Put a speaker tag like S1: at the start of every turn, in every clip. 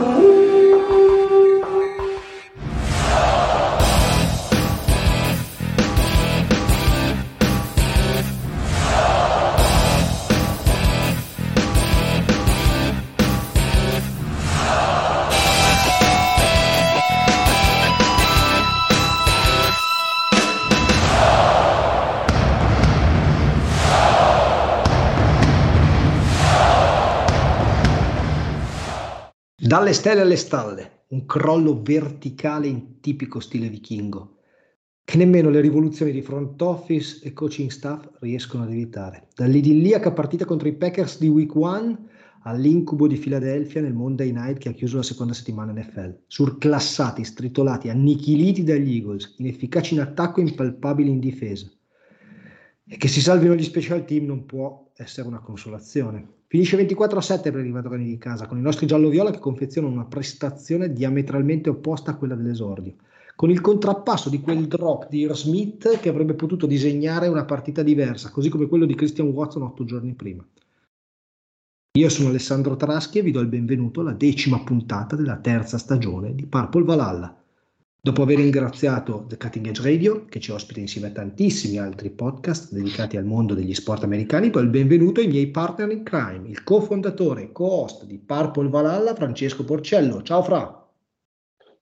S1: Ooh.
S2: Dalle stelle alle stalle, un crollo verticale in tipico stile vichingo, che nemmeno le rivoluzioni di front office e coaching staff riescono ad evitare. Dall'idilliaca partita contro i Packers di Week 1 all'incubo di Philadelphia nel Monday Night che ha chiuso la seconda settimana NFL. Surclassati, stritolati, annichiliti dagli Eagles, inefficaci in attacco e impalpabili in difesa. E che si salvino gli special team non può essere una consolazione. Finisce 24 a 7 per i padroni di casa, con i nostri giallo-viola che confezionano una prestazione diametralmente opposta a quella dell'esordio, con il contrappasso di quel drop di Smith che avrebbe potuto disegnare una partita diversa, così come quello di Christian Watson otto giorni prima. Io sono Alessandro Taraschi e vi do il benvenuto alla decima puntata della terza stagione di Purple Valhalla. Dopo aver ringraziato The Cutting Edge Radio, che ci ospita insieme a tantissimi altri podcast dedicati al mondo degli sport americani, do il benvenuto ai miei partner in crime, il cofondatore e co-host di Purple Valhalla, Francesco Porcello. Ciao Fra!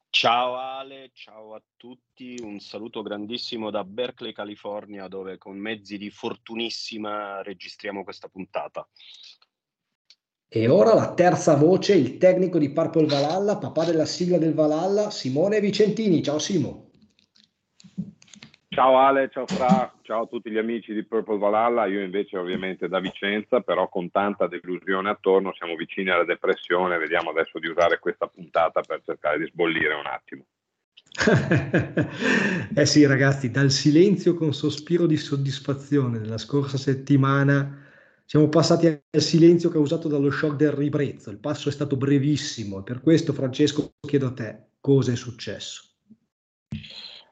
S3: Ciao Ale, ciao a tutti, un saluto grandissimo da Berkeley, California, dove con mezzi di fortunissima registriamo questa puntata.
S2: E ora la terza voce, il tecnico di Purple Valhalla, papà della sigla del Valhalla, Simone Vicentini. Ciao Simo.
S4: Ciao Ale, ciao Fra, ciao a tutti gli amici di Purple Valhalla. Io invece ovviamente da Vicenza, però con tanta delusione attorno, siamo vicini alla depressione. Vediamo adesso di usare questa puntata per cercare di sbollire un attimo.
S2: eh sì ragazzi, dal silenzio con sospiro di soddisfazione della scorsa settimana siamo passati al silenzio causato dallo shock del ribrezzo. Il passo è stato brevissimo per questo, Francesco, chiedo a te cosa è successo.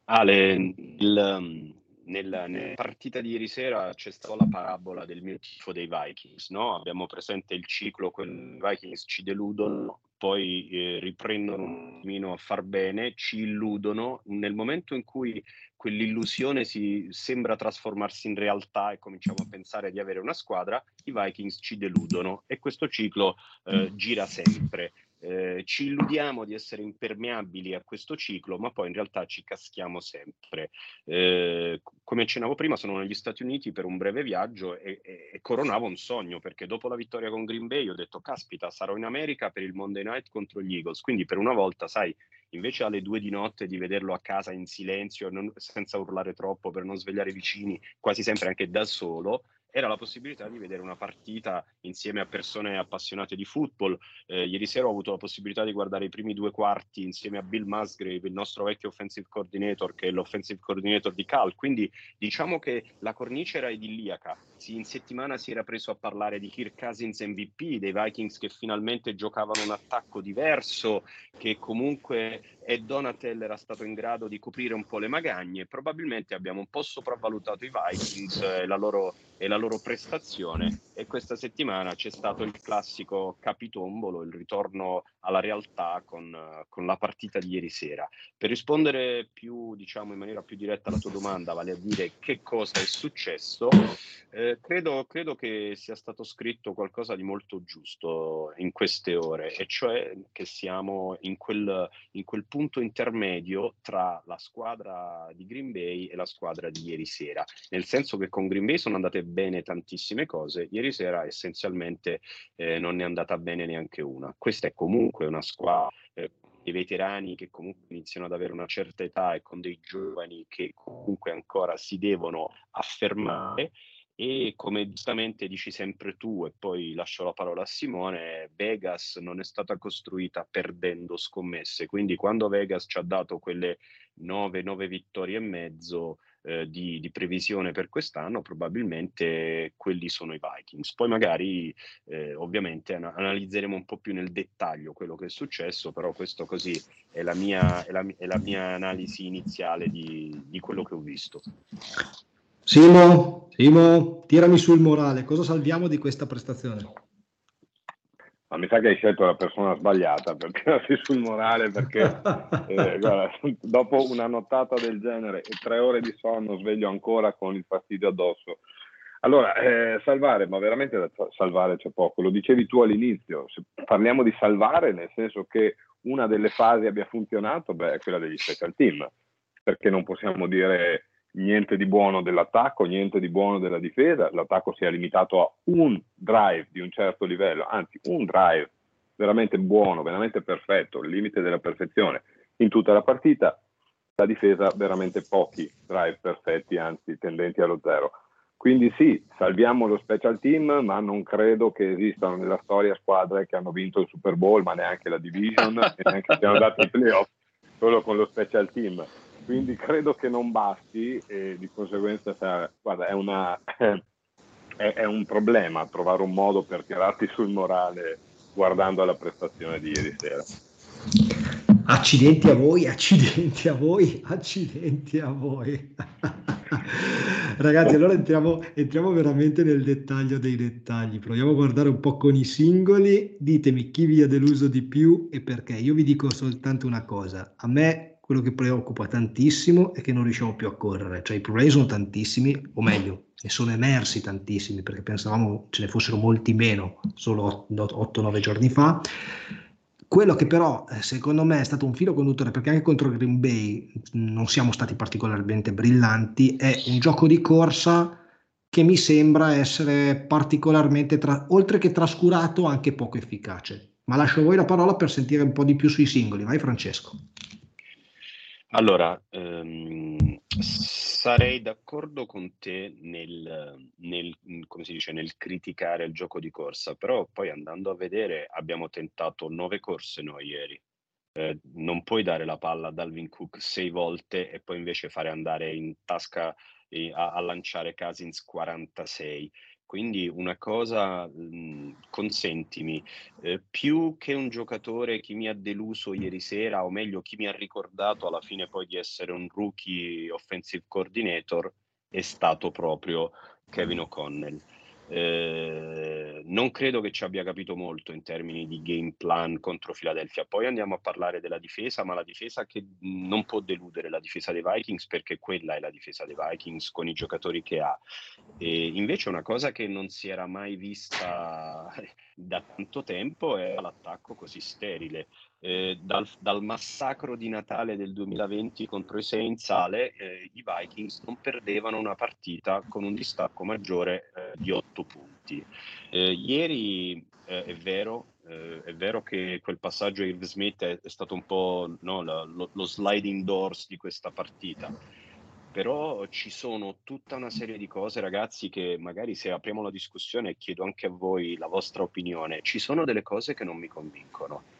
S3: Ale, il, nella, nella, partita di ieri sera c'è stata la parabola del mio tifo dei Vikings, no? Abbiamo presente il ciclo, quelli Vikings ci deludono, poi eh, riprendono un attimino a far bene, ci illudono, nel momento in cui quell'illusione si sembra trasformarsi in realtà e cominciamo a pensare di avere una squadra, i Vikings ci deludono e questo ciclo eh, gira sempre. Eh, ci illudiamo di essere impermeabili a questo ciclo, ma poi in realtà ci caschiamo sempre. Eh, come accennavo prima, sono negli Stati Uniti per un breve viaggio e, e, e, coronavo un sogno, perché dopo la vittoria con Green Bay ho detto, caspita, sarò in America per il Monday Night contro gli Eagles, quindi per una volta, sai, invece alle due di notte di vederlo a casa in silenzio, non, senza urlare troppo per non svegliare i vicini, quasi sempre anche da solo, era la possibilità di vedere una partita insieme a persone appassionate di football. Eh, ieri sera ho avuto la possibilità di guardare i primi due quarti insieme a Bill Musgrave, il nostro vecchio offensive coordinator, che è l'offensive coordinator di Cal. Quindi diciamo che la cornice era idilliaca. Sì, in settimana si era preso a parlare di Kirk Cousins MVP, dei Vikings che finalmente giocavano un attacco diverso, che comunque e Donatel era stato in grado di coprire un po' le magagne. Probabilmente abbiamo un po' sopravvalutato i Vikings e la loro, e la loro prestazione e questa settimana c'è stato il classico capitombolo, il ritorno alla realtà con, con, la partita di ieri sera. Per rispondere più, diciamo, in maniera più diretta alla tua domanda, vale a dire che cosa è successo, eh, credo, credo che sia stato scritto qualcosa di molto giusto in queste ore, e cioè che siamo in quel, in quel punto intermedio tra la squadra di Green Bay e la squadra di ieri sera, nel senso che con Green Bay sono andate bene tantissime cose, ieri sera essenzialmente eh, non è andata bene neanche una. Questa è comunque una squadra eh, dei veterani che comunque iniziano ad avere una certa età e con dei giovani che comunque ancora si devono affermare e come giustamente dici sempre tu, e poi lascio la parola a Simone, Vegas non è stata costruita perdendo scommesse, quindi quando Vegas ci ha dato quelle 9, 9 vittorie e mezzo eh, di, di, previsione per quest'anno, probabilmente quelli sono i Vikings. Poi magari eh, ovviamente an- analizzeremo un po' più nel dettaglio quello che è successo, però questo così è la mia, è la, è la mia analisi iniziale di, di quello che ho visto.
S2: Simo, Simo, tirami sul morale, cosa salviamo di questa prestazione?
S4: Ma mi sa che hai scelto la persona sbagliata per tirarsi sul morale perché eh, guarda, dopo una nottata del genere e tre ore di sonno sveglio ancora con il fastidio addosso. Allora, eh, salvare, ma veramente da salvare c'è poco. Lo dicevi tu all'inizio, se parliamo di salvare nel senso che una delle fasi abbia funzionato, beh, è quella degli special team, perché non possiamo dire niente di buono dell'attacco, niente di buono della difesa, l'attacco si è limitato a un drive di un certo livello, anzi un drive veramente buono, veramente perfetto, il limite della perfezione in tutta la partita, la difesa veramente pochi drive perfetti, anzi tendenti allo zero. Quindi sì, salviamo lo special team, ma non credo che esistano nella storia squadre che hanno vinto il Super Bowl, ma neanche la division, e neanche siano andati ai playoff solo con lo special team quindi credo che non basti e di conseguenza guarda, è, una, è, è, un problema trovare un modo per tirarti sul morale guardando la prestazione di ieri sera.
S2: Accidenti a voi, accidenti a voi, accidenti a voi. Ragazzi, allora entriamo, entriamo, veramente nel dettaglio dei dettagli. Proviamo a guardare un po' con i singoli. Ditemi chi vi ha deluso di più e perché. Io vi dico soltanto una cosa. A me quello che preoccupa tantissimo è che non riusciamo più a correre, cioè i problemi sono tantissimi, o meglio, ne sono emersi tantissimi perché pensavamo ce ne fossero molti meno solo 8-9 giorni fa. Quello che però eh, secondo me è stato un filo conduttore, perché anche contro Green Bay non siamo stati particolarmente brillanti, è un gioco di corsa che mi sembra essere particolarmente, tra, oltre che trascurato, anche poco efficace. Ma lascio a voi la parola per sentire un po' di più sui singoli. Vai Francesco.
S3: Allora, ehm, sarei d'accordo con te nel, nel, come si dice, nel criticare il gioco di corsa, però poi andando a vedere abbiamo tentato nove corse noi ieri. Eh, non puoi dare la palla a Dalvin Cook sei volte e poi invece fare andare in tasca eh, a, a lanciare Casins 46. Quindi una cosa, mh, consentimi, eh, più che un giocatore chi mi ha deluso ieri sera, o meglio chi mi ha ricordato alla fine poi di essere un rookie offensive coordinator, è stato proprio Kevin O'Connell. Eh, non credo che ci abbia capito molto in termini di game plan contro Philadelphia. Poi andiamo a parlare della difesa, ma la difesa che non può deludere la difesa dei Vikings perché quella è la difesa dei Vikings con i giocatori che ha. E invece una cosa che non si era mai vista da tanto tempo è l'attacco così sterile. Eh, dal, dal, massacro di Natale del 2020 contro i Saints Ale, eh, i Vikings non perdevano una partita con un distacco maggiore eh, di 8 punti. Eh, ieri eh, è vero, eh, è vero che quel passaggio a Irv Smith è, è stato un po' no, lo, lo sliding doors di questa partita però ci sono tutta una serie di cose, ragazzi, che magari se apriamo la discussione chiedo anche a voi la vostra opinione. Ci sono delle cose che non mi convincono.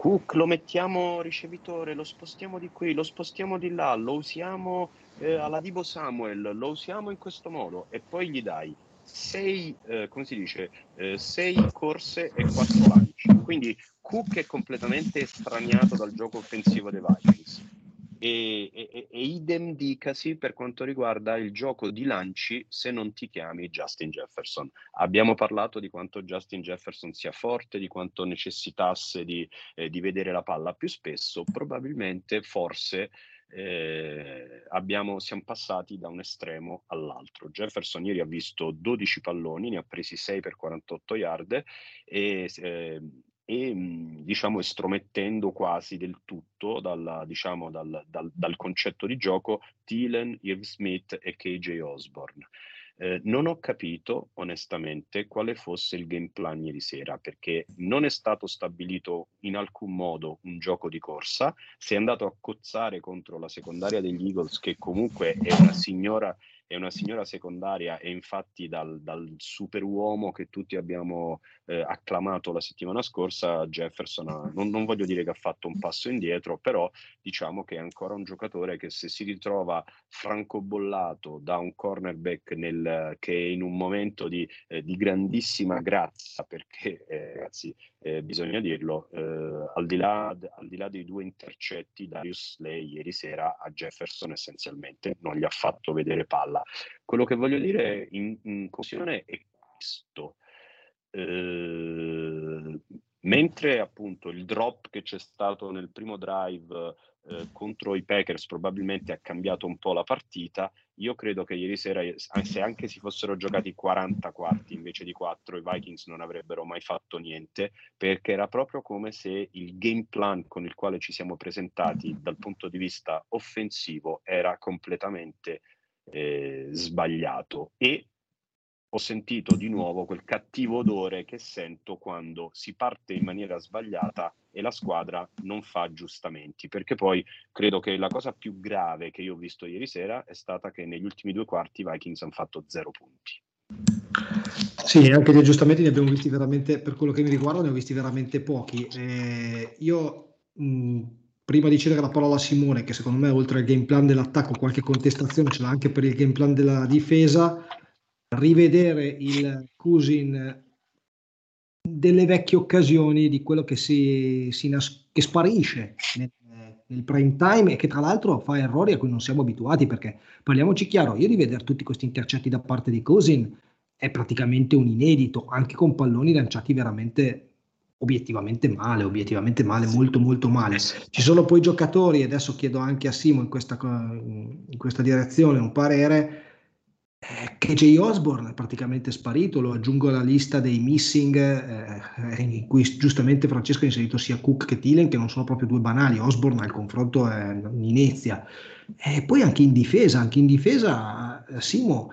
S3: Cook lo mettiamo ricevitore, lo spostiamo di qui, lo spostiamo di là, lo usiamo eh, alla Divo Samuel, lo usiamo in questo modo e poi gli dai sei, eh, come si dice, eh, sei corse e quattro lanci. Quindi Cook è completamente estraniato dal gioco offensivo dei Vikings e, e, e, idem dicasi per quanto riguarda il gioco di lanci se non ti chiami Justin Jefferson. Abbiamo parlato di quanto Justin Jefferson sia forte, di quanto necessitasse di, eh, di vedere la palla più spesso, probabilmente, forse eh, abbiamo, siamo passati da un estremo all'altro. Jefferson ieri ha visto 12 palloni, ne ha presi 6 per 48 yard e eh, e diciamo estromettendo quasi del tutto dalla, diciamo, dal, dal, dal, concetto di gioco Thielen, Irv Smith e KJ Osborne. Eh, non ho capito onestamente quale fosse il game plan ieri sera perché non è stato stabilito in alcun modo un gioco di corsa, si è andato a cozzare contro la secondaria degli Eagles che comunque è una signora è una signora secondaria e infatti dal, dal superuomo che tutti abbiamo eh, acclamato la settimana scorsa, Jefferson ha, non, non, voglio dire che ha fatto un passo indietro, però diciamo che è ancora un giocatore che se si ritrova francobollato da un cornerback nel, che in un momento di, eh, di grandissima grazia, perché eh, ragazzi eh, bisogna dirlo, eh, al, di là, al di là dei due intercetti, Darius Slay ieri sera a Jefferson essenzialmente non gli ha fatto vedere palla. Quello che voglio dire in, in conclusione è questo. Eh, mentre appunto il drop che c'è stato nel primo drive eh, contro i Packers probabilmente ha cambiato un po' la partita, io credo che ieri sera, se anche si fossero giocati 40 quarti invece di 4, i Vikings non avrebbero mai fatto niente, perché era proprio come se il game plan con il quale ci siamo presentati dal punto di vista offensivo era completamente eh, sbagliato e ho sentito di nuovo quel cattivo odore che sento quando si parte in maniera sbagliata e la squadra non fa aggiustamenti, perché poi credo che la cosa più grave che io ho visto ieri sera è stata che negli ultimi due quarti i Vikings hanno fatto zero punti.
S2: Sì, anche gli aggiustamenti ne abbiamo visti veramente, per quello che mi riguarda, ne ho visti veramente pochi. Eh, io mh, prima di cedere la parola a Simone, che secondo me oltre al game plan dell'attacco qualche contestazione ce l'ha anche per il game plan della difesa, rivedere il Cousin delle vecchie occasioni di quello che, si, si nas- che sparisce nel, nel, prime time e che tra l'altro fa errori a cui non siamo abituati perché parliamoci chiaro, io rivedere tutti questi intercetti da parte di Cousin è praticamente un inedito, anche con palloni lanciati veramente obiettivamente male, obiettivamente male, molto molto male. Ci sono poi giocatori, e adesso chiedo anche a Simo in questa, in questa direzione un parere, eh, KJ Osborne è praticamente sparito, lo aggiungo alla lista dei missing eh, in cui giustamente Francesco ha inserito sia Cook che Thielen che non sono proprio due banali, Osborne al confronto è un'inezia. E poi anche in difesa, anche in difesa eh, Simo,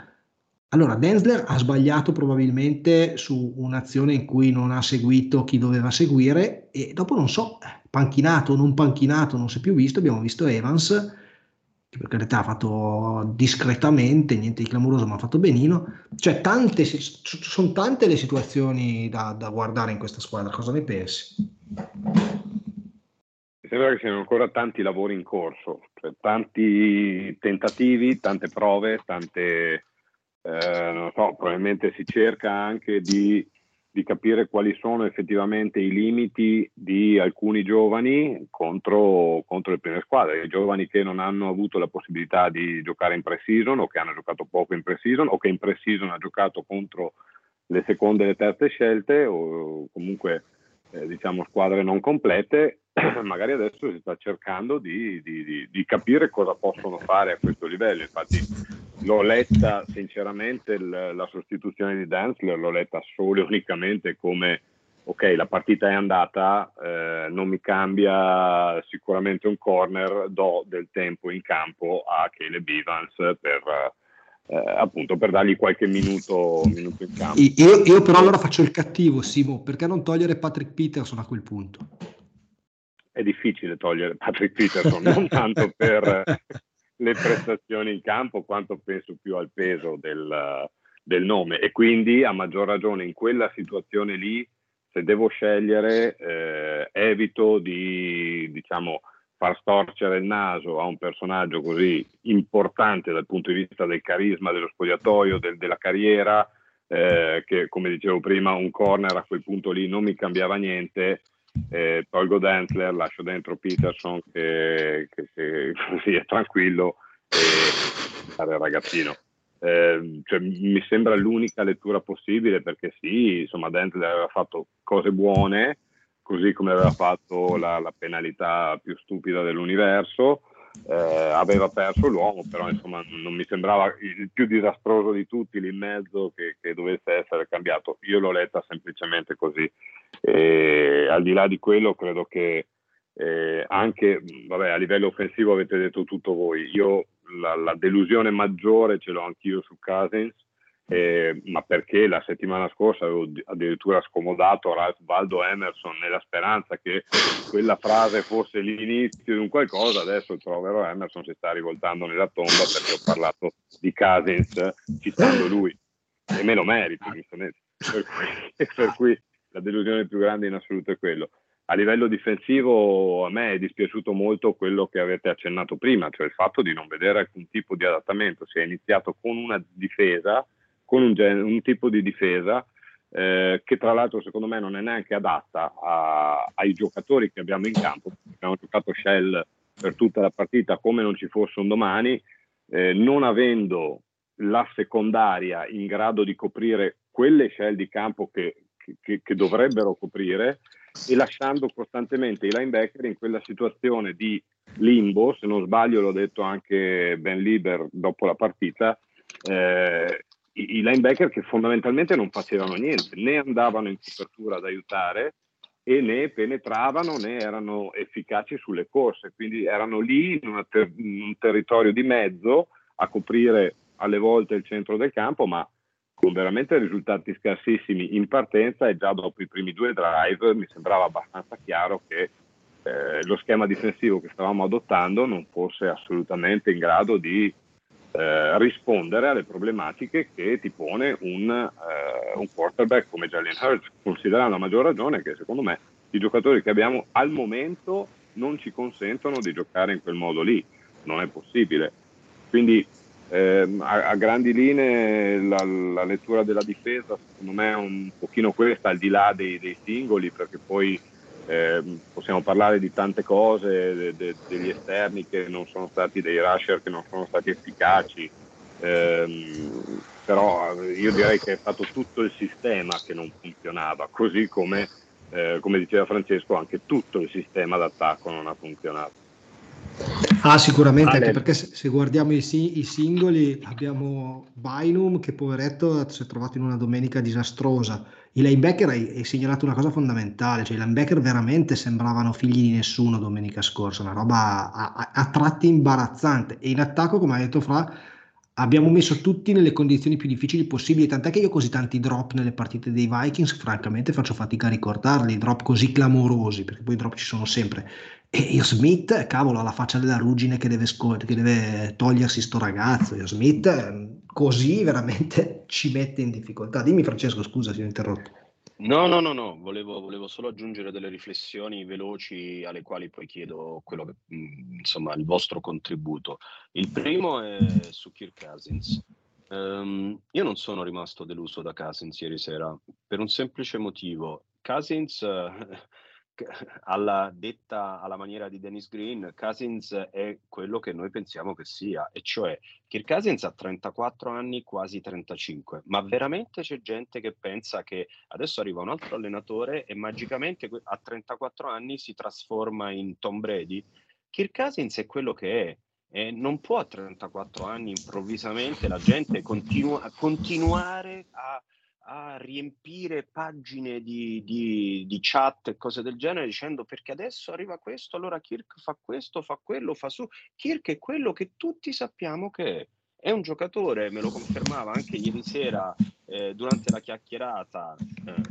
S2: allora Densler ha sbagliato probabilmente su un'azione in cui non ha seguito chi doveva seguire e dopo non so, panchinato o non panchinato, non si è più visto, abbiamo visto Evans che per carità ha fatto discretamente, niente di clamoroso, ma ha fatto benino. Cioè, tante, sono tante le situazioni da, da, guardare in questa squadra. Cosa ne pensi?
S4: Mi sembra che siano ancora tanti lavori in corso, cioè tanti tentativi, tante prove, tante, eh, non so, probabilmente si cerca anche di di capire quali sono effettivamente i limiti di alcuni giovani contro, contro, le prime squadre, i giovani che non hanno avuto la possibilità di giocare in pre-season o che hanno giocato poco in pre-season o che in pre-season ha giocato contro le seconde e le terze scelte o comunque eh, diciamo squadre non complete, magari adesso si sta cercando di, di, di, di capire cosa possono fare a questo livello. Infatti l'ho letta sinceramente il, la sostituzione di Densler, l'ho letta solo e unicamente come ok, la partita è andata, eh, non mi cambia sicuramente un corner, do del tempo in campo a Caleb Evans per, eh, appunto, per dargli qualche minuto, minuto in campo.
S2: Io, io, però allora faccio il cattivo, Simo, perché non togliere Patrick Peterson a quel punto?
S4: È difficile togliere Patrick Peterson, non tanto per, le prestazioni in campo quanto penso più al peso del, del, nome. E quindi a maggior ragione in quella situazione lì se devo scegliere eh, evito di diciamo far storcere il naso a un personaggio così importante dal punto di vista del carisma, dello spogliatoio, del, della carriera, eh, che come dicevo prima un corner a quel punto lì non mi cambiava niente eh, tolgo Dentler, lascio dentro Peterson che, che, che così è tranquillo e fare ragazzino. Eh, cioè, mi sembra l'unica lettura possibile perché sì, insomma, Dentler aveva fatto cose buone, così come aveva fatto la, la penalità più stupida dell'universo, eh, aveva perso l'uomo, però insomma non mi sembrava il più disastroso di tutti lì in mezzo che, che dovesse essere cambiato. Io l'ho letta semplicemente così. E, al di là di quello, credo che eh, anche vabbè, a livello offensivo avete detto tutto voi. Io la, la delusione maggiore ce l'ho anch'io su Cousins eh, ma perché la settimana scorsa avevo addirittura scomodato Ralph Baldo Emerson nella speranza che quella frase fosse l'inizio di un qualcosa, adesso il povero Emerson si sta rivoltando nella tomba perché ho parlato di Cousins citando lui e me lo merito giustamente, per cui, per cui la delusione più grande in assoluto è quello. A livello difensivo a me è dispiaciuto molto quello che avete accennato prima, cioè il fatto di non vedere alcun tipo di adattamento. Si è iniziato con una difesa con un, gen- un tipo di difesa eh, che tra l'altro secondo me non è neanche adatta a- ai giocatori che abbiamo in campo. Abbiamo giocato Shell per tutta la partita come non ci fosse un domani, eh, non avendo la secondaria in grado di coprire quelle shell di campo che, che, che dovrebbero coprire e lasciando costantemente i linebacker in quella situazione di limbo, se non sbaglio l'ho detto anche Ben Lieber dopo la partita, eh, i, linebacker che fondamentalmente non facevano niente, né andavano in copertura ad aiutare e né penetravano né erano efficaci sulle corse, quindi erano lì in, ter- in un territorio di mezzo a coprire alle volte il centro del campo, ma con veramente risultati scarsissimi in partenza e già dopo i primi due drive mi sembrava abbastanza chiaro che eh, lo schema difensivo che stavamo adottando non fosse assolutamente in grado di eh, rispondere alle problematiche che ti pone un, eh, un quarterback come Jalen Hurts, considerando a maggior ragione che secondo me i giocatori che abbiamo al momento non ci consentono di giocare in quel modo lì, non è possibile. Quindi eh, a, a, grandi linee la, la, lettura della difesa secondo me è un pochino questa, al di là dei, dei singoli, perché poi eh, possiamo parlare di tante cose, de, de, degli esterni che non sono stati, dei rusher che non sono stati efficaci, eh, però io direi che è stato tutto il sistema che non funzionava, così come, eh, come diceva Francesco, anche tutto il sistema d'attacco non ha funzionato.
S2: Ah, sicuramente, anche perché se, se guardiamo i, i, singoli abbiamo Bynum che poveretto si è trovato in una domenica disastrosa. I linebacker hai, hai segnalato una cosa fondamentale, cioè i linebacker veramente sembravano figli di nessuno domenica scorsa, una roba a, a, a tratti imbarazzante. E in attacco, come ha detto Fra, abbiamo messo tutti nelle condizioni più difficili possibili, tant'è che io così tanti drop nelle partite dei Vikings, francamente faccio fatica a ricordarli, drop così clamorosi, perché poi i drop ci sono sempre. E io Smith, cavolo, ha la faccia della ruggine che deve, sco- che deve togliersi sto ragazzo. Io Smith così veramente ci mette in difficoltà. Dimmi Francesco, scusa se ho interrotto.
S3: No, no, no, no, volevo, volevo, solo aggiungere delle riflessioni veloci alle quali poi chiedo che, insomma, il vostro contributo. Il primo è su Kirk Cousins. Um, io non sono rimasto deluso da Cousins ieri sera per un semplice motivo. Cousins alla detta alla maniera di Dennis Green, Cousins è quello che noi pensiamo che sia, e cioè Kirk Cousins ha 34 anni, quasi 35, ma veramente c'è gente che pensa che adesso arriva un altro allenatore e magicamente a 34 anni si trasforma in Tom Brady? Kirk Cousins è quello che è, e non può a 34 anni improvvisamente la gente continua, continuare a a riempire pagine di, di, di, chat e cose del genere dicendo perché adesso arriva questo, allora Kirk fa questo, fa quello, fa su. Kirk è quello che tutti sappiamo che è. È un giocatore, me lo confermava anche ieri sera eh, durante la chiacchierata.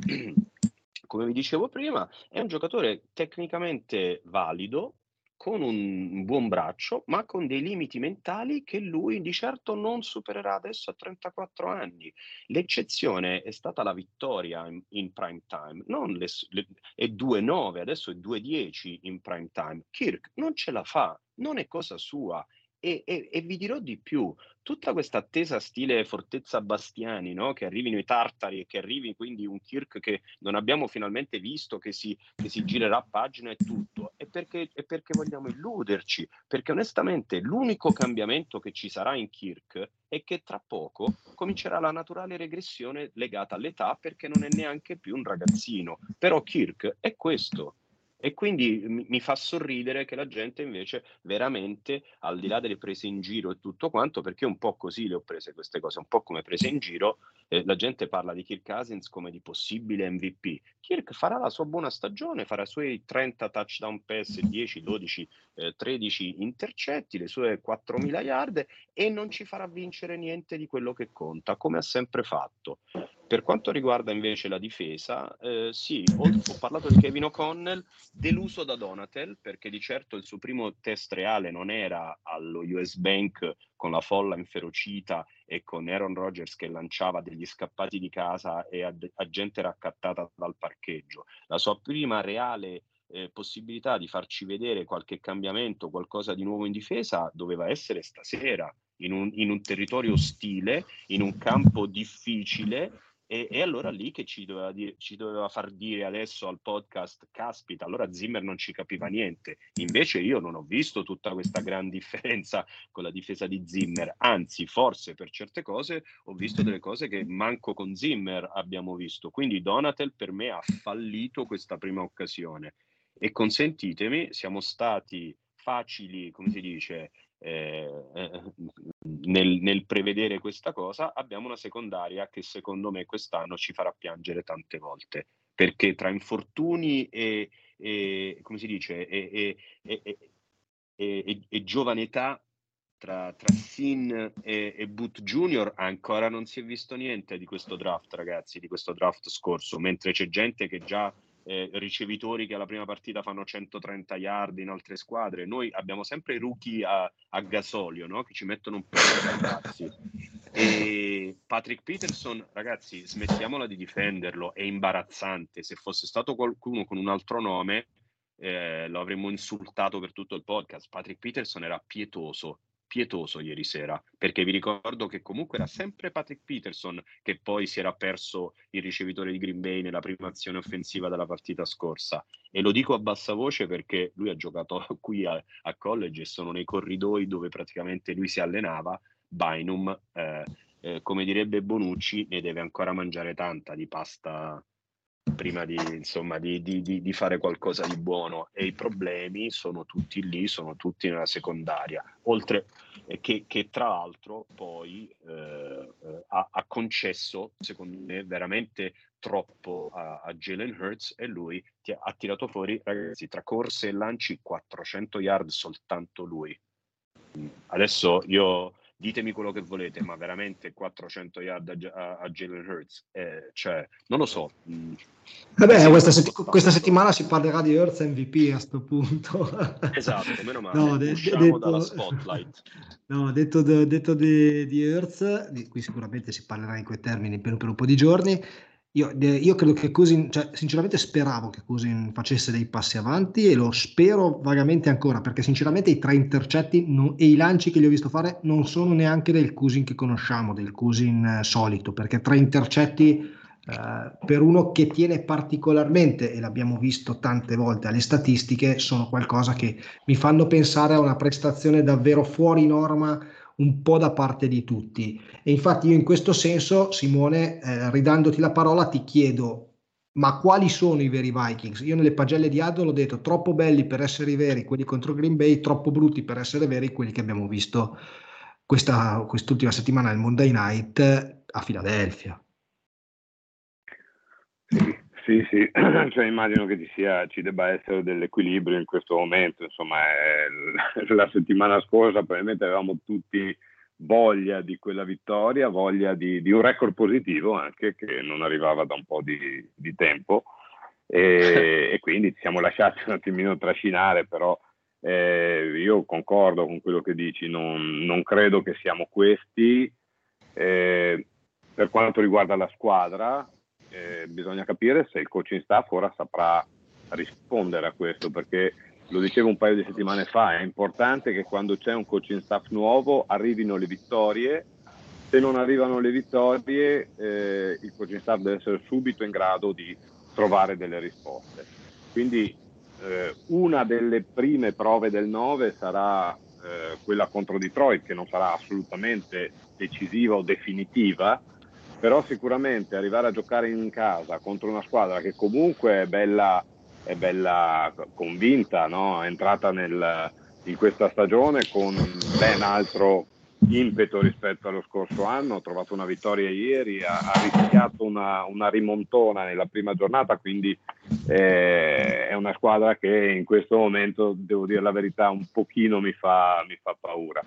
S3: Eh, come vi dicevo prima, è un giocatore tecnicamente valido, con un buon braccio, ma con dei limiti mentali che lui di certo non supererà adesso a 34 anni. L'eccezione è stata la vittoria in, in prime time, non le, le, è 2-9, adesso è 2-10 in prime time. Kirk non ce la fa, non è cosa sua. E, e, e, vi dirò di più, tutta questa attesa stile Fortezza Bastiani, no? che arrivino i tartari e che arrivi quindi un Kirk che non abbiamo finalmente visto, che si, che si girerà pagina e tutto, è perché, è perché vogliamo illuderci, perché onestamente l'unico cambiamento che ci sarà in Kirk è che tra poco comincerà la naturale regressione legata all'età perché non è neanche più un ragazzino, però Kirk è questo, E quindi mi, fa sorridere che la gente invece veramente, al di là delle prese in giro e tutto quanto, perché un po' così le ho prese queste cose, un po' come prese in giro, eh, la gente parla di Kirk Cousins come di possibile MVP. Kirk farà la sua buona stagione, farà i suoi 30 touchdown pass, 10, 12, eh, 13 intercetti, le sue 4.000 yard e non ci farà vincere niente di quello che conta, come ha sempre fatto. Per quanto riguarda invece la difesa, eh, sì, ho, ho, parlato di Kevin O'Connell, deluso da Donatel, perché di certo il suo primo test reale non era allo US Bank con la folla inferocita e con Aaron Rodgers che lanciava degli scappati di casa e a, a gente raccattata dal parcheggio. La sua prima reale eh, possibilità di farci vedere qualche cambiamento, qualcosa di nuovo in difesa, doveva essere stasera, in un, in un territorio ostile, in un campo difficile e, e, allora lì che ci doveva, dire, ci doveva, far dire adesso al podcast, caspita, allora Zimmer non ci capiva niente. Invece io non ho visto tutta questa gran differenza con la difesa di Zimmer, anzi forse per certe cose ho visto delle cose che manco con Zimmer abbiamo visto. Quindi Donatel per me ha fallito questa prima occasione. E consentitemi, siamo stati facili, come si dice, eh, nel, nel, prevedere questa cosa, abbiamo una secondaria che secondo me quest'anno ci farà piangere tante volte, perché tra infortuni e, e come si dice, e, e, e giovane età, tra, tra Sin e, e Boot Junior ancora non si è visto niente di questo draft, ragazzi, di questo draft scorso, mentre c'è gente che già eh, ricevitori che alla prima partita fanno 130 yard in altre squadre. Noi abbiamo sempre i rookie a, a gasolio, no? che ci mettono un po' di ragazzi. E Patrick Peterson, ragazzi, smettiamola di difenderlo, è imbarazzante. Se fosse stato qualcuno con un altro nome, eh, lo avremmo insultato per tutto il podcast. Patrick Peterson era pietoso, pietoso ieri sera, perché vi ricordo che comunque era sempre Patrick Peterson che poi si era perso il ricevitore di Green Bay nella prima azione offensiva della partita scorsa. E lo dico a bassa voce perché lui ha giocato qui a, a college e sono nei corridoi dove praticamente lui si allenava. Bynum, eh, eh, come direbbe Bonucci, ne deve ancora mangiare tanta di pasta prima di, insomma, di, di, di, fare qualcosa di buono e i problemi sono tutti lì, sono tutti nella secondaria, oltre che, che tra l'altro poi eh, eh ha, ha, concesso, secondo me, veramente troppo a, a Jalen Hurts e lui ti ha tirato fuori, ragazzi, tra corse e lanci 400 yard soltanto lui. Adesso io ditemi quello che volete, ma veramente 400 yard a, a, Jalen Hurts, eh, cioè, non lo so.
S2: Mm. Vabbè, questa, sett- questa, settimana si parlerà di Hurts MVP a questo punto.
S3: esatto, meno male, no, de- usciamo detto, dalla spotlight.
S2: No, detto, de- detto di, di Hurts, di cui sicuramente si parlerà in quei termini per, per un po' di giorni, io, io, credo che Cousin, cioè, sinceramente speravo che Cousin facesse dei passi avanti e lo spero vagamente ancora, perché sinceramente i tre intercetti non, e i lanci che gli ho visto fare non sono neanche del Cousin che conosciamo, del Cousin eh, solito, perché tre intercetti eh, per uno che tiene particolarmente, e l'abbiamo visto tante volte alle statistiche, sono qualcosa che mi fanno pensare a una prestazione davvero fuori norma un po' da parte di tutti. E infatti io in questo senso, Simone, eh, ridandoti la parola, ti chiedo, ma quali sono i veri Vikings? Io nelle pagelle di Addo l'ho detto, troppo belli per essere veri quelli contro Green Bay, troppo brutti per essere veri quelli che abbiamo visto questa, quest'ultima settimana nel Monday Night a Filadelfia.
S4: Sì, sì, cioè, immagino che ci, sia, ci debba essere dell'equilibrio in questo momento, insomma, la settimana scorsa probabilmente avevamo tutti voglia di quella vittoria, voglia di, di, un record positivo anche che non arrivava da un po' di, di tempo e, e, quindi ci siamo lasciati un attimino trascinare, però eh, io concordo con quello che dici, non, non credo che siamo questi. Eh, per quanto riguarda la squadra, eh, bisogna capire se il coaching staff ora saprà rispondere a questo, perché lo dicevo un paio di settimane fa, è importante che quando c'è un coaching staff nuovo arrivino le vittorie, se non arrivano le vittorie eh, il coaching staff deve essere subito in grado di trovare delle risposte. Quindi eh, una delle prime prove del 9 sarà eh, quella contro Detroit, che non sarà assolutamente decisiva o definitiva, però sicuramente arrivare a giocare in casa contro una squadra che comunque è bella è bella convinta, no? è entrata nel, in questa stagione con ben altro impeto rispetto allo scorso anno, ha trovato una vittoria ieri, ha, ha rischiato una, una, rimontona nella prima giornata, quindi eh, è una squadra che in questo momento, devo dire la verità, un pochino mi fa, mi fa paura.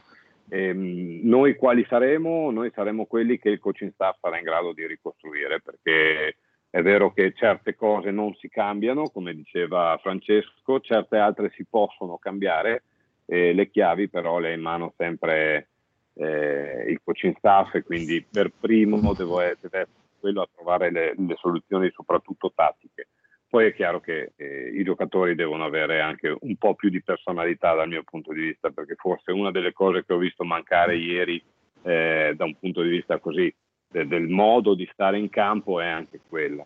S4: Eh, noi quali saremo? Noi saremo quelli che il coaching staff sarà in grado di ricostruire, perché è vero che certe cose non si cambiano, come diceva Francesco, certe altre si possono cambiare, eh, le chiavi però le ha in mano sempre eh, il coaching staff e quindi per primo devo essere quello a trovare le, le soluzioni soprattutto tattiche. Poi è chiaro che eh, i giocatori devono avere anche un po' più di personalità dal mio punto di vista, perché forse una delle cose che ho visto mancare ieri eh, da un punto di vista così de- del modo di stare in campo è anche quella.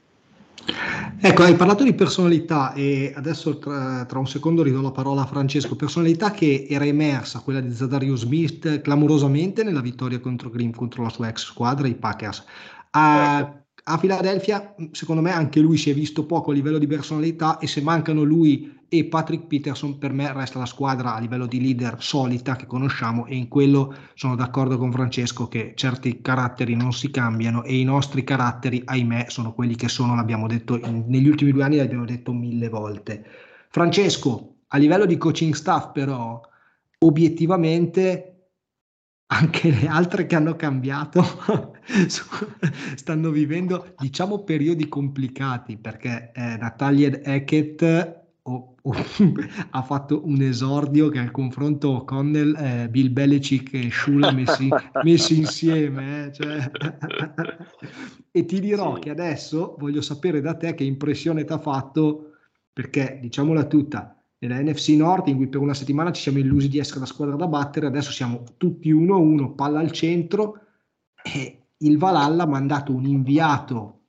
S2: Ecco, hai parlato di personalità e adesso tra, tra, un secondo ridò la parola a Francesco. Personalità che era emersa, quella di Zadario Smith, clamorosamente nella vittoria contro Grimm, contro la sua ex squadra, i Packers. A, certo a Philadelphia, secondo me, anche lui si è visto poco a livello di personalità e se mancano lui e Patrick Peterson, per me resta la squadra a livello di leader solita che conosciamo e in quello sono d'accordo con Francesco che certi caratteri non si cambiano e i nostri caratteri, ahimè, sono quelli che sono, l'abbiamo detto in, negli ultimi due anni, l'abbiamo detto mille volte. Francesco, a livello di coaching staff però, obiettivamente anche le altre che hanno cambiato stanno vivendo, diciamo, periodi complicati perché eh, Natalia Hackett oh, oh, ha fatto un esordio che al confronto con eh, Bill Belichick e Shula messi, messi insieme. Eh, cioè. e ti dirò sì. che adesso voglio sapere da te che impressione ti ha fatto perché, diciamola tutta, nella NFC Nord in cui per una settimana ci siamo illusi di essere la squadra da battere, adesso siamo tutti 1-1, palla al centro e il Valhalla ha mandato un inviato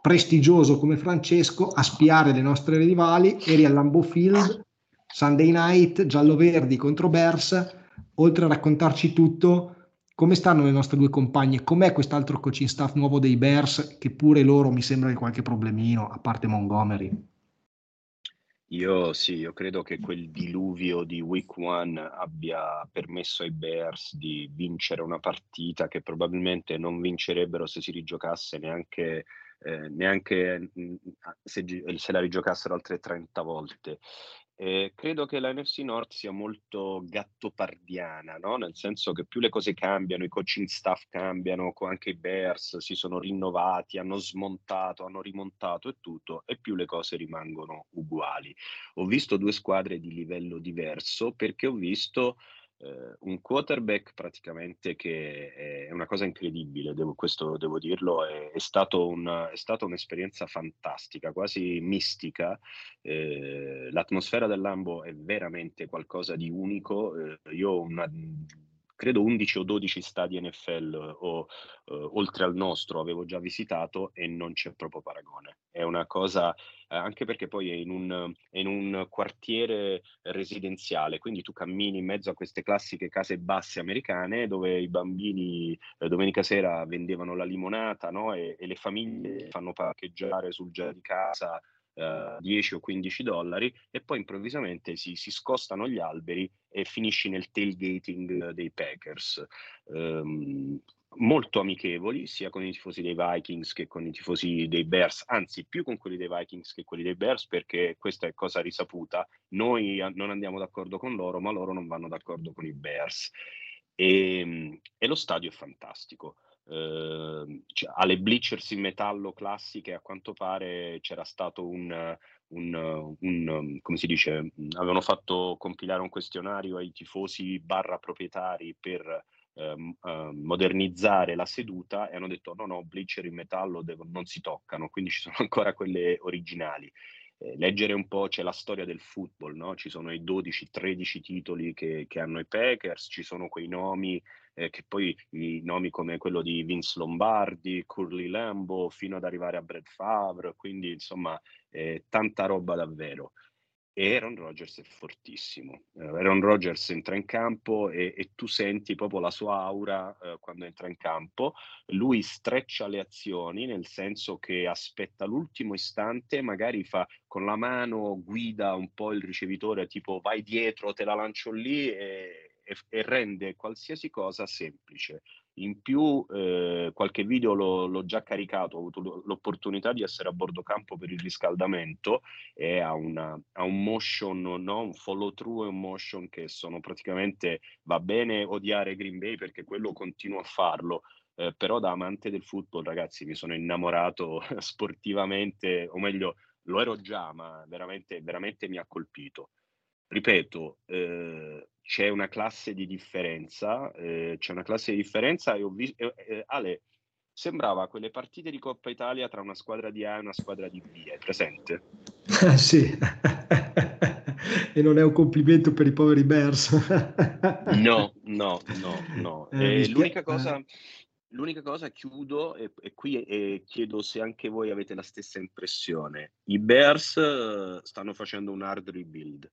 S2: prestigioso come Francesco a spiare le nostre rivali, eri al Lambeau Field, Sunday Night, giallo-verdi contro Bears, oltre a raccontarci tutto, come stanno le nostre due compagne, com'è quest'altro coaching staff nuovo dei Bears, che pure loro mi sembra che qualche problemino, a parte Montgomery.
S3: Io sì, io credo che quel diluvio di Week One abbia permesso ai Bears di vincere una partita che probabilmente non vincerebbero se si rigiocasse neanche, eh, neanche mh, se, se, la rigiocassero altre 30 volte. Eh, credo che la NFC North sia molto gattopardiana, no? nel senso che più le cose cambiano, i coaching staff cambiano, anche i Bears si sono rinnovati, hanno smontato, hanno rimontato e tutto, e più le cose rimangono uguali. Ho visto due squadre di livello diverso perché ho visto eh, un quarterback praticamente che è una cosa incredibile, devo, questo devo dirlo, è, è, stato un, è, stata un'esperienza fantastica, quasi mistica. Eh, l'atmosfera del Lambo è veramente qualcosa di unico. Eh, io ho una credo 11 o 12 stadi NFL o eh, oltre al nostro avevo già visitato e non c'è proprio paragone. È una cosa, eh, anche perché poi è in, un, è in, un, quartiere residenziale, quindi tu cammini in mezzo a queste classiche case basse americane dove i bambini eh, domenica sera vendevano la limonata no? e, e le famiglie fanno parcheggiare sul giardino di casa 10 eh, o 15 dollari e poi improvvisamente si, si, scostano gli alberi e finisci nel tailgating dei Packers. Um, molto amichevoli sia con i tifosi dei Vikings che con i tifosi dei Bears, anzi più con quelli dei Vikings che quelli dei Bears perché questa è cosa risaputa, noi non andiamo d'accordo con loro ma loro non vanno d'accordo con i Bears e, ehm, e lo stadio è fantastico. Cioè, alle bleachers in metallo classiche a quanto pare c'era stato un, un, un, come si dice, avevano fatto compilare un questionario ai tifosi barra proprietari per uh, uh, modernizzare la seduta e hanno detto no no, bleacher in metallo devo, non si toccano, quindi ci sono ancora quelle originali. Eh, leggere un po' c'è la storia del football, no? ci sono i 12-13 titoli che, che, hanno i Packers, ci sono quei nomi eh, che poi i nomi come quello di Vince Lombardi, Curly Lambo, fino ad arrivare a Brett Favre, quindi insomma eh, tanta roba davvero. e Aaron Rodgers è fortissimo. Eh, Aaron Rodgers entra in campo e, e tu senti proprio la sua aura eh, quando entra in campo. Lui streccia le azioni, nel senso che aspetta l'ultimo istante, magari fa con la mano, guida un po' il ricevitore, tipo vai dietro, te la lancio lì e, e, e rende qualsiasi cosa semplice. In più, eh, qualche video l'ho, l'ho, già caricato, ho avuto l'opportunità di essere a bordo campo per il riscaldamento e ha, una, ha un motion, no? un follow through e un motion che sono praticamente, va bene odiare Green Bay perché quello continuo a farlo, eh, però da amante del football, ragazzi, mi sono innamorato sportivamente, o meglio, lo ero già, ma veramente, veramente mi ha colpito. Ripeto, eh, c'è una classe di differenza, eh, c'è una classe di differenza e ho visto, eh, Ale, sembrava quelle partite di Coppa Italia tra una squadra di A e una squadra di B, è presente?
S2: sì, e non è un complimento per i poveri Bears.
S3: no, no, no, no. Eh, l'unica cosa... L'unica cosa, chiudo e, e qui e chiedo se anche voi avete la stessa impressione. I Bears eh, stanno facendo un hard rebuild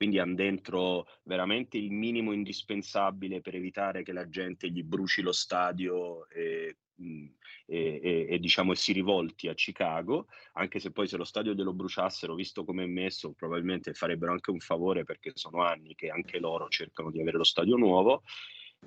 S3: quindi hanno dentro veramente il minimo indispensabile per evitare che la gente gli bruci lo stadio e, e, e, e diciamo, si rivolti a Chicago, anche se poi se lo stadio glielo bruciassero, visto come è messo, probabilmente farebbero anche un favore perché sono anni che anche loro cercano di avere lo stadio nuovo.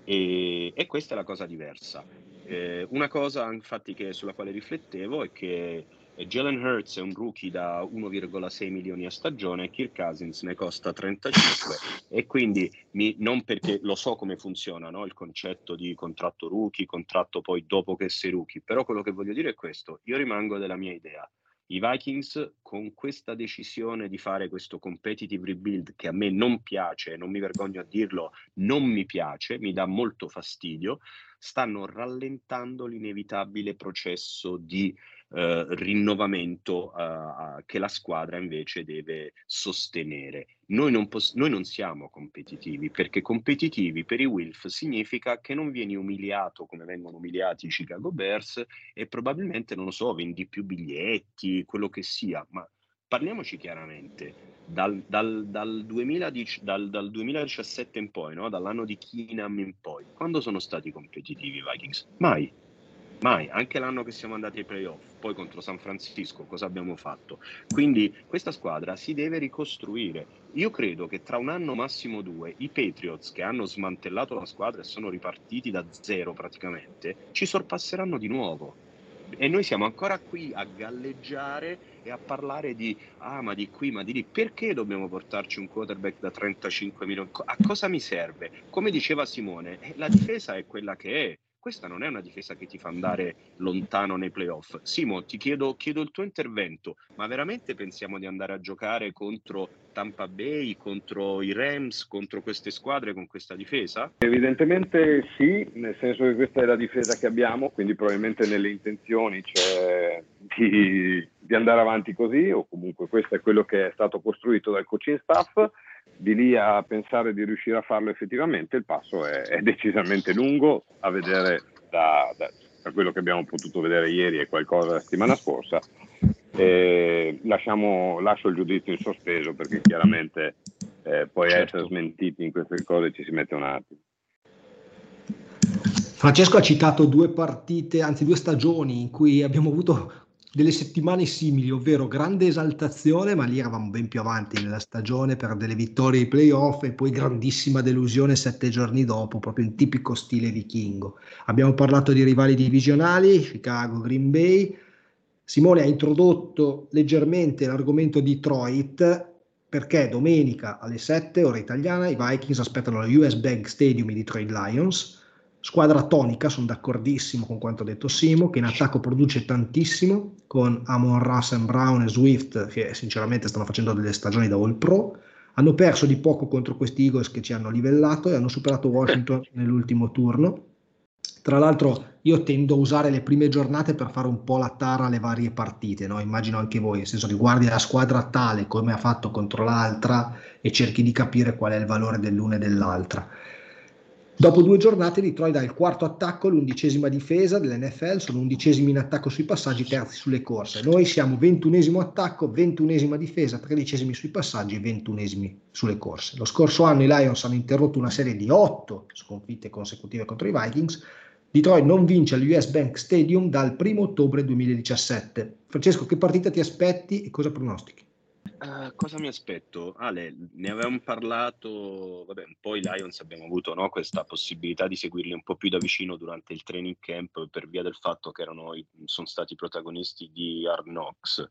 S3: E, e questa è la cosa diversa. Eh, una cosa infatti che, sulla quale riflettevo è che Jalen Hurts è un rookie da 1,6 milioni a stagione, Kirk Cousins ne costa 35 e quindi mi, non perché lo so come funziona no? il concetto di contratto rookie, contratto poi dopo che sei rookie, però quello che voglio dire è questo, io rimango della mia idea. I Vikings con questa decisione di fare questo competitive rebuild che a me non piace, non mi vergogno a dirlo, non mi piace, mi dà molto fastidio, stanno rallentando l'inevitabile processo di eh, rinnovamento eh, che la squadra invece deve sostenere. Noi non, pos- noi non siamo competitivi perché competitivi per i Wilf significa che non vieni umiliato come vengono umiliati i Chicago Bears e probabilmente, non lo so, vendi più biglietti, quello che sia, ma parliamoci chiaramente. Dal, dal, dal, 2010, dal, 2017 in poi, no? dall'anno di Keenum in poi, quando sono stati competitivi i Vikings? Mai Mai, anche l'anno che siamo andati ai playoff, poi contro San Francisco, cosa abbiamo fatto? Quindi questa squadra si deve ricostruire. Io credo che tra un anno, massimo due, i Patriots che hanno smantellato la squadra e sono ripartiti da zero praticamente, ci sorpasseranno di nuovo. E noi siamo ancora qui a galleggiare e a parlare di ah ma di qui ma di lì perché dobbiamo portarci un quarterback da 35 milioni a cosa mi serve come diceva Simone eh, la difesa è quella che è questa non è una difesa che ti fa andare lontano nei playoff. Simo, ti chiedo, chiedo il tuo intervento, ma veramente pensiamo di andare a giocare contro Tampa Bay, contro i Rams, contro queste squadre con questa difesa?
S4: Evidentemente sì, nel senso che questa è la difesa che abbiamo, quindi probabilmente nelle intenzioni c'è di, di andare avanti così, o comunque questo è quello che è stato costruito dal coaching staff di lì a pensare di riuscire a farlo effettivamente il passo è, è decisamente lungo a vedere da, da, da, quello che abbiamo potuto vedere ieri e qualcosa la settimana scorsa e lasciamo, lascio il giudizio in sospeso perché chiaramente eh, poi certo. essere smentiti in queste cose ci si mette un attimo
S2: Francesco ha citato due partite, anzi due stagioni in cui abbiamo avuto delle settimane simili, ovvero grande esaltazione, ma lì eravamo ben più avanti nella stagione per delle vittorie ai playoff e poi grandissima delusione sette giorni dopo, proprio in tipico stile vichingo. Abbiamo parlato di rivali divisionali, Chicago, Green Bay. Simone ha introdotto leggermente l'argomento Detroit perché domenica alle 7 ora italiana i Vikings aspettano la US Bank Stadium i Detroit Lions Squadra tonica, sono d'accordissimo con quanto ha detto Simo, che in attacco produce tantissimo, con Amon Russell Brown e Swift, che sinceramente stanno facendo delle stagioni da All Pro. Hanno perso di poco contro questi Eagles che ci hanno livellato e hanno superato Washington nell'ultimo turno. Tra l'altro io tendo a usare le prime giornate per fare un po' la tara alle varie partite, no? immagino anche voi, nel senso che guardi la squadra tale come ha fatto contro l'altra e cerchi di capire qual è il valore dell'una e dell'altra Dopo due giornate Detroit ha il quarto attacco, l'undicesima difesa dell'NFL, sono undicesimi in attacco sui passaggi, terzi sulle corse. Noi siamo ventunesimo attacco, ventunesima difesa, tredicesimi sui passaggi e ventunesimi sulle corse. Lo scorso anno i Lions hanno interrotto una serie di otto sconfitte consecutive contro i Vikings. Detroit non vince all'US Bank Stadium dal 1 ottobre 2017. Francesco, che partita ti aspetti e cosa pronostichi?
S3: Uh, cosa mi aspetto? Ale, ne avevamo parlato, vabbè, poi i Lions abbiamo avuto no, questa possibilità di seguirli un po' più da vicino durante il training camp per via del fatto che erano, sono stati protagonisti di Knocks.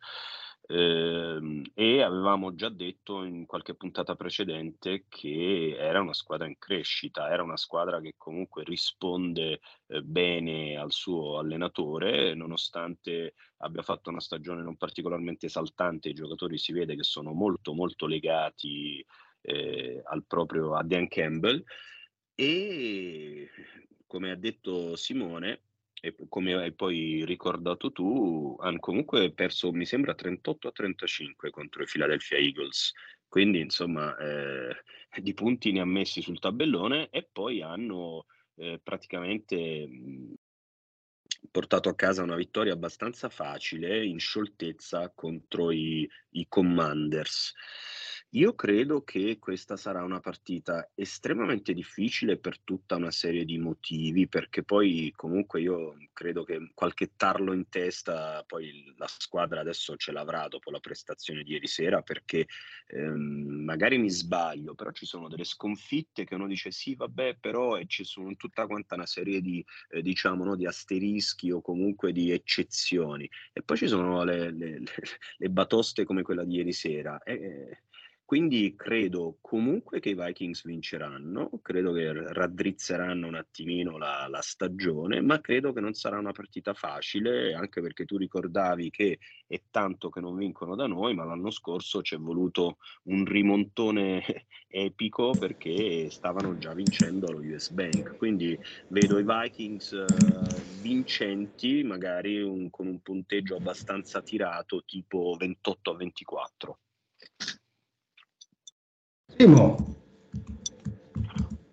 S3: Eh, e avevamo già detto in qualche puntata precedente che era una squadra in crescita, era una squadra che comunque risponde eh, bene al suo allenatore, nonostante abbia fatto una stagione non particolarmente esaltante, i giocatori si vede che sono molto molto legati eh, al proprio a Dan Campbell. E come ha detto Simone e come hai poi ricordato tu, hanno comunque perso, mi sembra, 38 a 35 contro i Philadelphia Eagles. Quindi, insomma, eh, di punti ne ha messi sul tabellone e poi hanno eh, praticamente portato a casa una vittoria abbastanza facile in scioltezza contro i, i Commanders. Io credo che questa sarà una partita estremamente difficile per tutta una serie di motivi, perché poi comunque io credo che qualche tarlo in testa poi la squadra adesso ce l'avrà dopo la prestazione di ieri sera, perché ehm, magari mi sbaglio, però ci sono delle sconfitte che uno dice sì, vabbè, però e ci sono tutta quanta una serie di, eh, diciamo, no, di asterischi o comunque di eccezioni. E poi ci sono le, le, le, le batoste come quella di ieri sera. E, quindi credo comunque che i Vikings vinceranno, credo che raddrizzeranno un attimino la, la, stagione, ma credo che non sarà una partita facile, anche perché tu ricordavi che è tanto che non vincono da noi, ma l'anno scorso ci è voluto un rimontone epico perché stavano già vincendo lo US Bank. Quindi vedo i Vikings uh, vincenti, magari un, con un punteggio abbastanza tirato, tipo 28 a 24.
S2: Primo.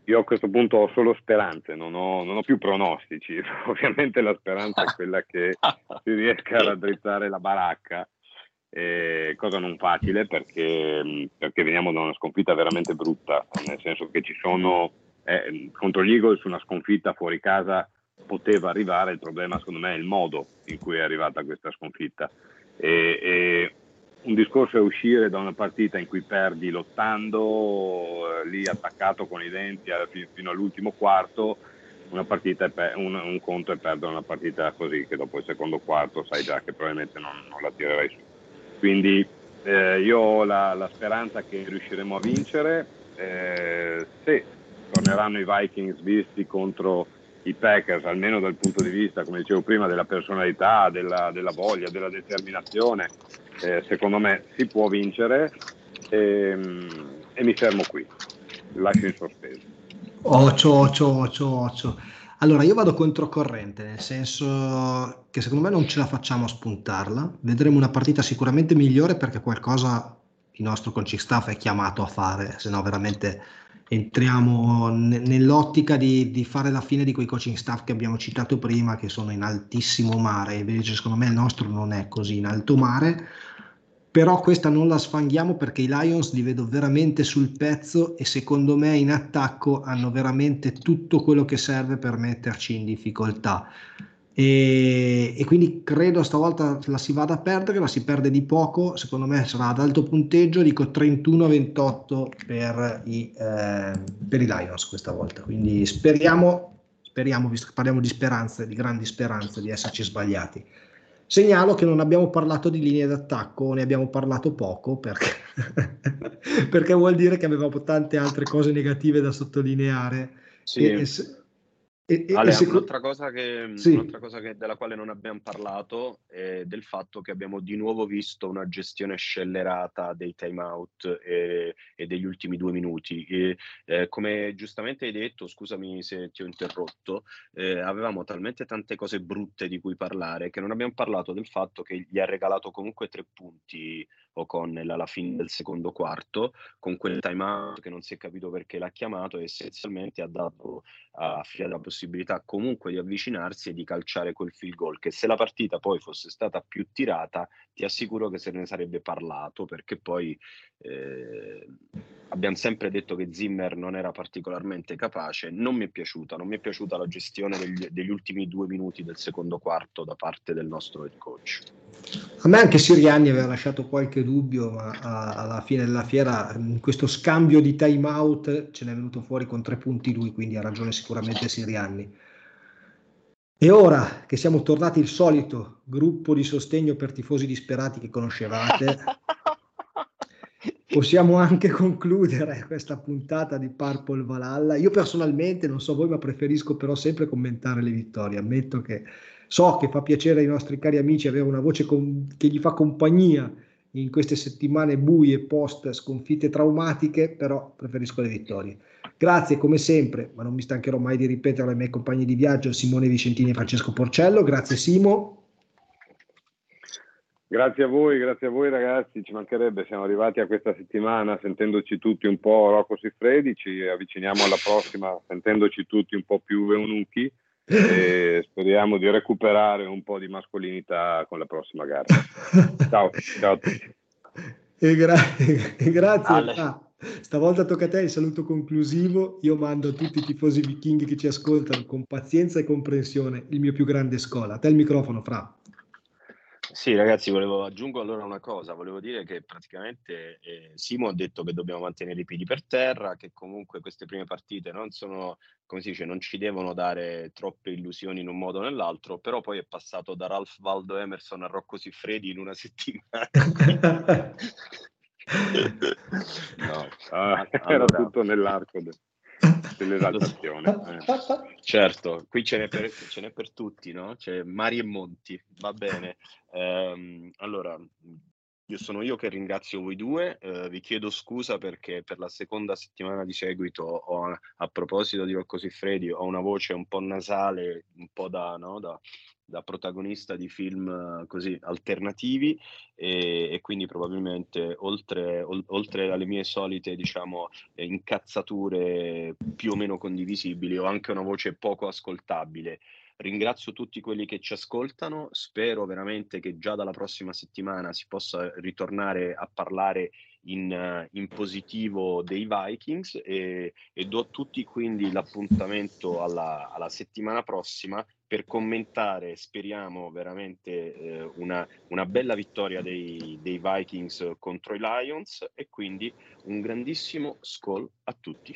S4: Io a questo punto ho solo speranze, non ho, non ho più pronostici. Ovviamente la speranza è quella che si riesca a raddrizzare la baracca, eh, cosa non facile perché, perché, veniamo da una sconfitta veramente brutta, nel senso che ci sono eh, contro gli Eagles una sconfitta fuori casa poteva arrivare, il problema secondo me è il modo in cui è arrivata questa sconfitta. E, e un discorso è uscire da una partita in cui perdi lottando, eh, lì attaccato con i denti fino all'ultimo quarto, una partita pe- un, un, conto è perdere una partita così che dopo il secondo quarto sai già che probabilmente non, non la tirerai su. Quindi eh, io ho la, la, speranza che riusciremo a vincere, eh, se torneranno i Vikings visti contro i Packers, almeno dal punto di vista, come dicevo prima, della personalità, della, della voglia, della determinazione, eh, secondo me si può vincere e, ehm, e mi fermo qui, lascio in sospeso.
S2: Ocio, ocio, ocio, ocio. Allora, io vado controcorrente, nel senso che secondo me non ce la facciamo a spuntarla. Vedremo una partita sicuramente migliore perché qualcosa il nostro coaching staff è chiamato a fare, se no veramente entriamo nell'ottica di, di, fare la fine di quei coaching staff che abbiamo citato prima, che sono in altissimo mare, invece secondo me il nostro non è così in alto mare, però questa non la sfanghiamo perché i Lions li vedo veramente sul pezzo e secondo me in attacco hanno veramente tutto quello che serve per metterci in difficoltà. E, e, quindi credo stavolta la si vada a perdere, la si perde di poco, secondo me sarà ad alto punteggio, dico 31-28 per i, eh, per i Lions questa volta, quindi speriamo, speriamo, visto che parliamo di speranze, di grandi speranze, di esserci sbagliati. Segnalo che non abbiamo parlato di linee d'attacco, ne abbiamo parlato poco perché, perché vuol dire che avevamo tante altre cose negative da sottolineare.
S3: Sì. E, e se, e, Ale, secondo... un'altra, cosa che, sì. un'altra cosa che, della quale non abbiamo parlato è del fatto che abbiamo di nuovo visto una gestione scellerata dei timeout e, e degli ultimi due minuti. E, eh, come giustamente hai detto, scusami se ti ho interrotto, eh, avevamo talmente tante cose brutte di cui parlare che non abbiamo parlato del fatto che gli ha regalato comunque tre punti O'Connell alla fine del secondo quarto, con quel time out che non si è capito perché l'ha chiamato e essenzialmente ha dato a Fia la possibilità comunque di avvicinarsi e di calciare quel field goal, che se la partita poi fosse stata più tirata, ti assicuro che se ne sarebbe parlato, perché poi eh, abbiamo sempre detto che Zimmer non era particolarmente capace, non mi è piaciuta, non mi è piaciuta la gestione degli, degli ultimi due minuti del secondo quarto da parte del nostro head coach.
S2: A me anche Siriani aveva lasciato qualche dubbio, ma alla fine della fiera in questo scambio di time out ce n'è venuto fuori con tre punti lui, quindi ha ragione sicuramente Siriani. E ora che siamo tornati il solito gruppo di sostegno per tifosi disperati che conoscevate, possiamo anche concludere questa puntata di Purple Valhalla. Io personalmente, non so voi, ma preferisco però sempre commentare le vittorie. Ammetto che so che fa piacere ai nostri cari amici avere una voce con, che gli fa compagnia in queste settimane buie post sconfitte traumatiche, però preferisco le vittorie. Grazie come sempre, ma non mi stancherò mai di ripetere ai miei compagni di viaggio Simone Vicentini e Francesco Porcello. Grazie Simo.
S4: Grazie a voi, grazie a voi ragazzi, ci mancherebbe, siamo arrivati a questa settimana sentendoci tutti un po' Rocco Siffredi, ci avviciniamo alla prossima sentendoci tutti un po' più eunuchi e speriamo di recuperare un po' di mascolinità con la prossima gara. Ciao, ciao a tutti.
S2: E, gra- e grazie. Ah, stavolta tocca a te il saluto conclusivo. Io mando a tutti i tifosi vichinghi che ci ascoltano con pazienza e comprensione il mio più grande scola. A te il microfono, Fra.
S3: Sì, ragazzi, volevo aggiungo allora una cosa, volevo dire che praticamente eh, Simo ha detto che dobbiamo mantenere i piedi per terra, che comunque queste prime partite non sono, come si dice, non ci devono dare troppe illusioni in un modo o nell'altro, però poi è passato da Ralph Waldo Emerson a Rocco Siffredi in una settimana.
S4: no, ah, allora, era tutto nell'arco. De dell'esaltazione. Eh.
S3: Certo, qui ce n'è, per, ce n'è, per, tutti, no? C'è mari e monti, va bene. Um, allora, io sono io che ringrazio voi due, uh, vi chiedo scusa perché per la seconda settimana di seguito ho, a proposito di Rocco Siffredi, ho una voce un po' nasale, un po' da, no? da da protagonista di film così alternativi e, e quindi probabilmente oltre, ol, oltre, alle mie solite diciamo incazzature più o meno condivisibili ho anche una voce poco ascoltabile. Ringrazio tutti quelli che ci ascoltano spero veramente che già dalla prossima settimana si possa ritornare a parlare in, in positivo dei Vikings e, e, do a tutti quindi l'appuntamento alla, alla settimana prossima per commentare, speriamo veramente eh, una, una, bella vittoria dei, dei, Vikings contro i Lions e quindi un grandissimo skull a tutti.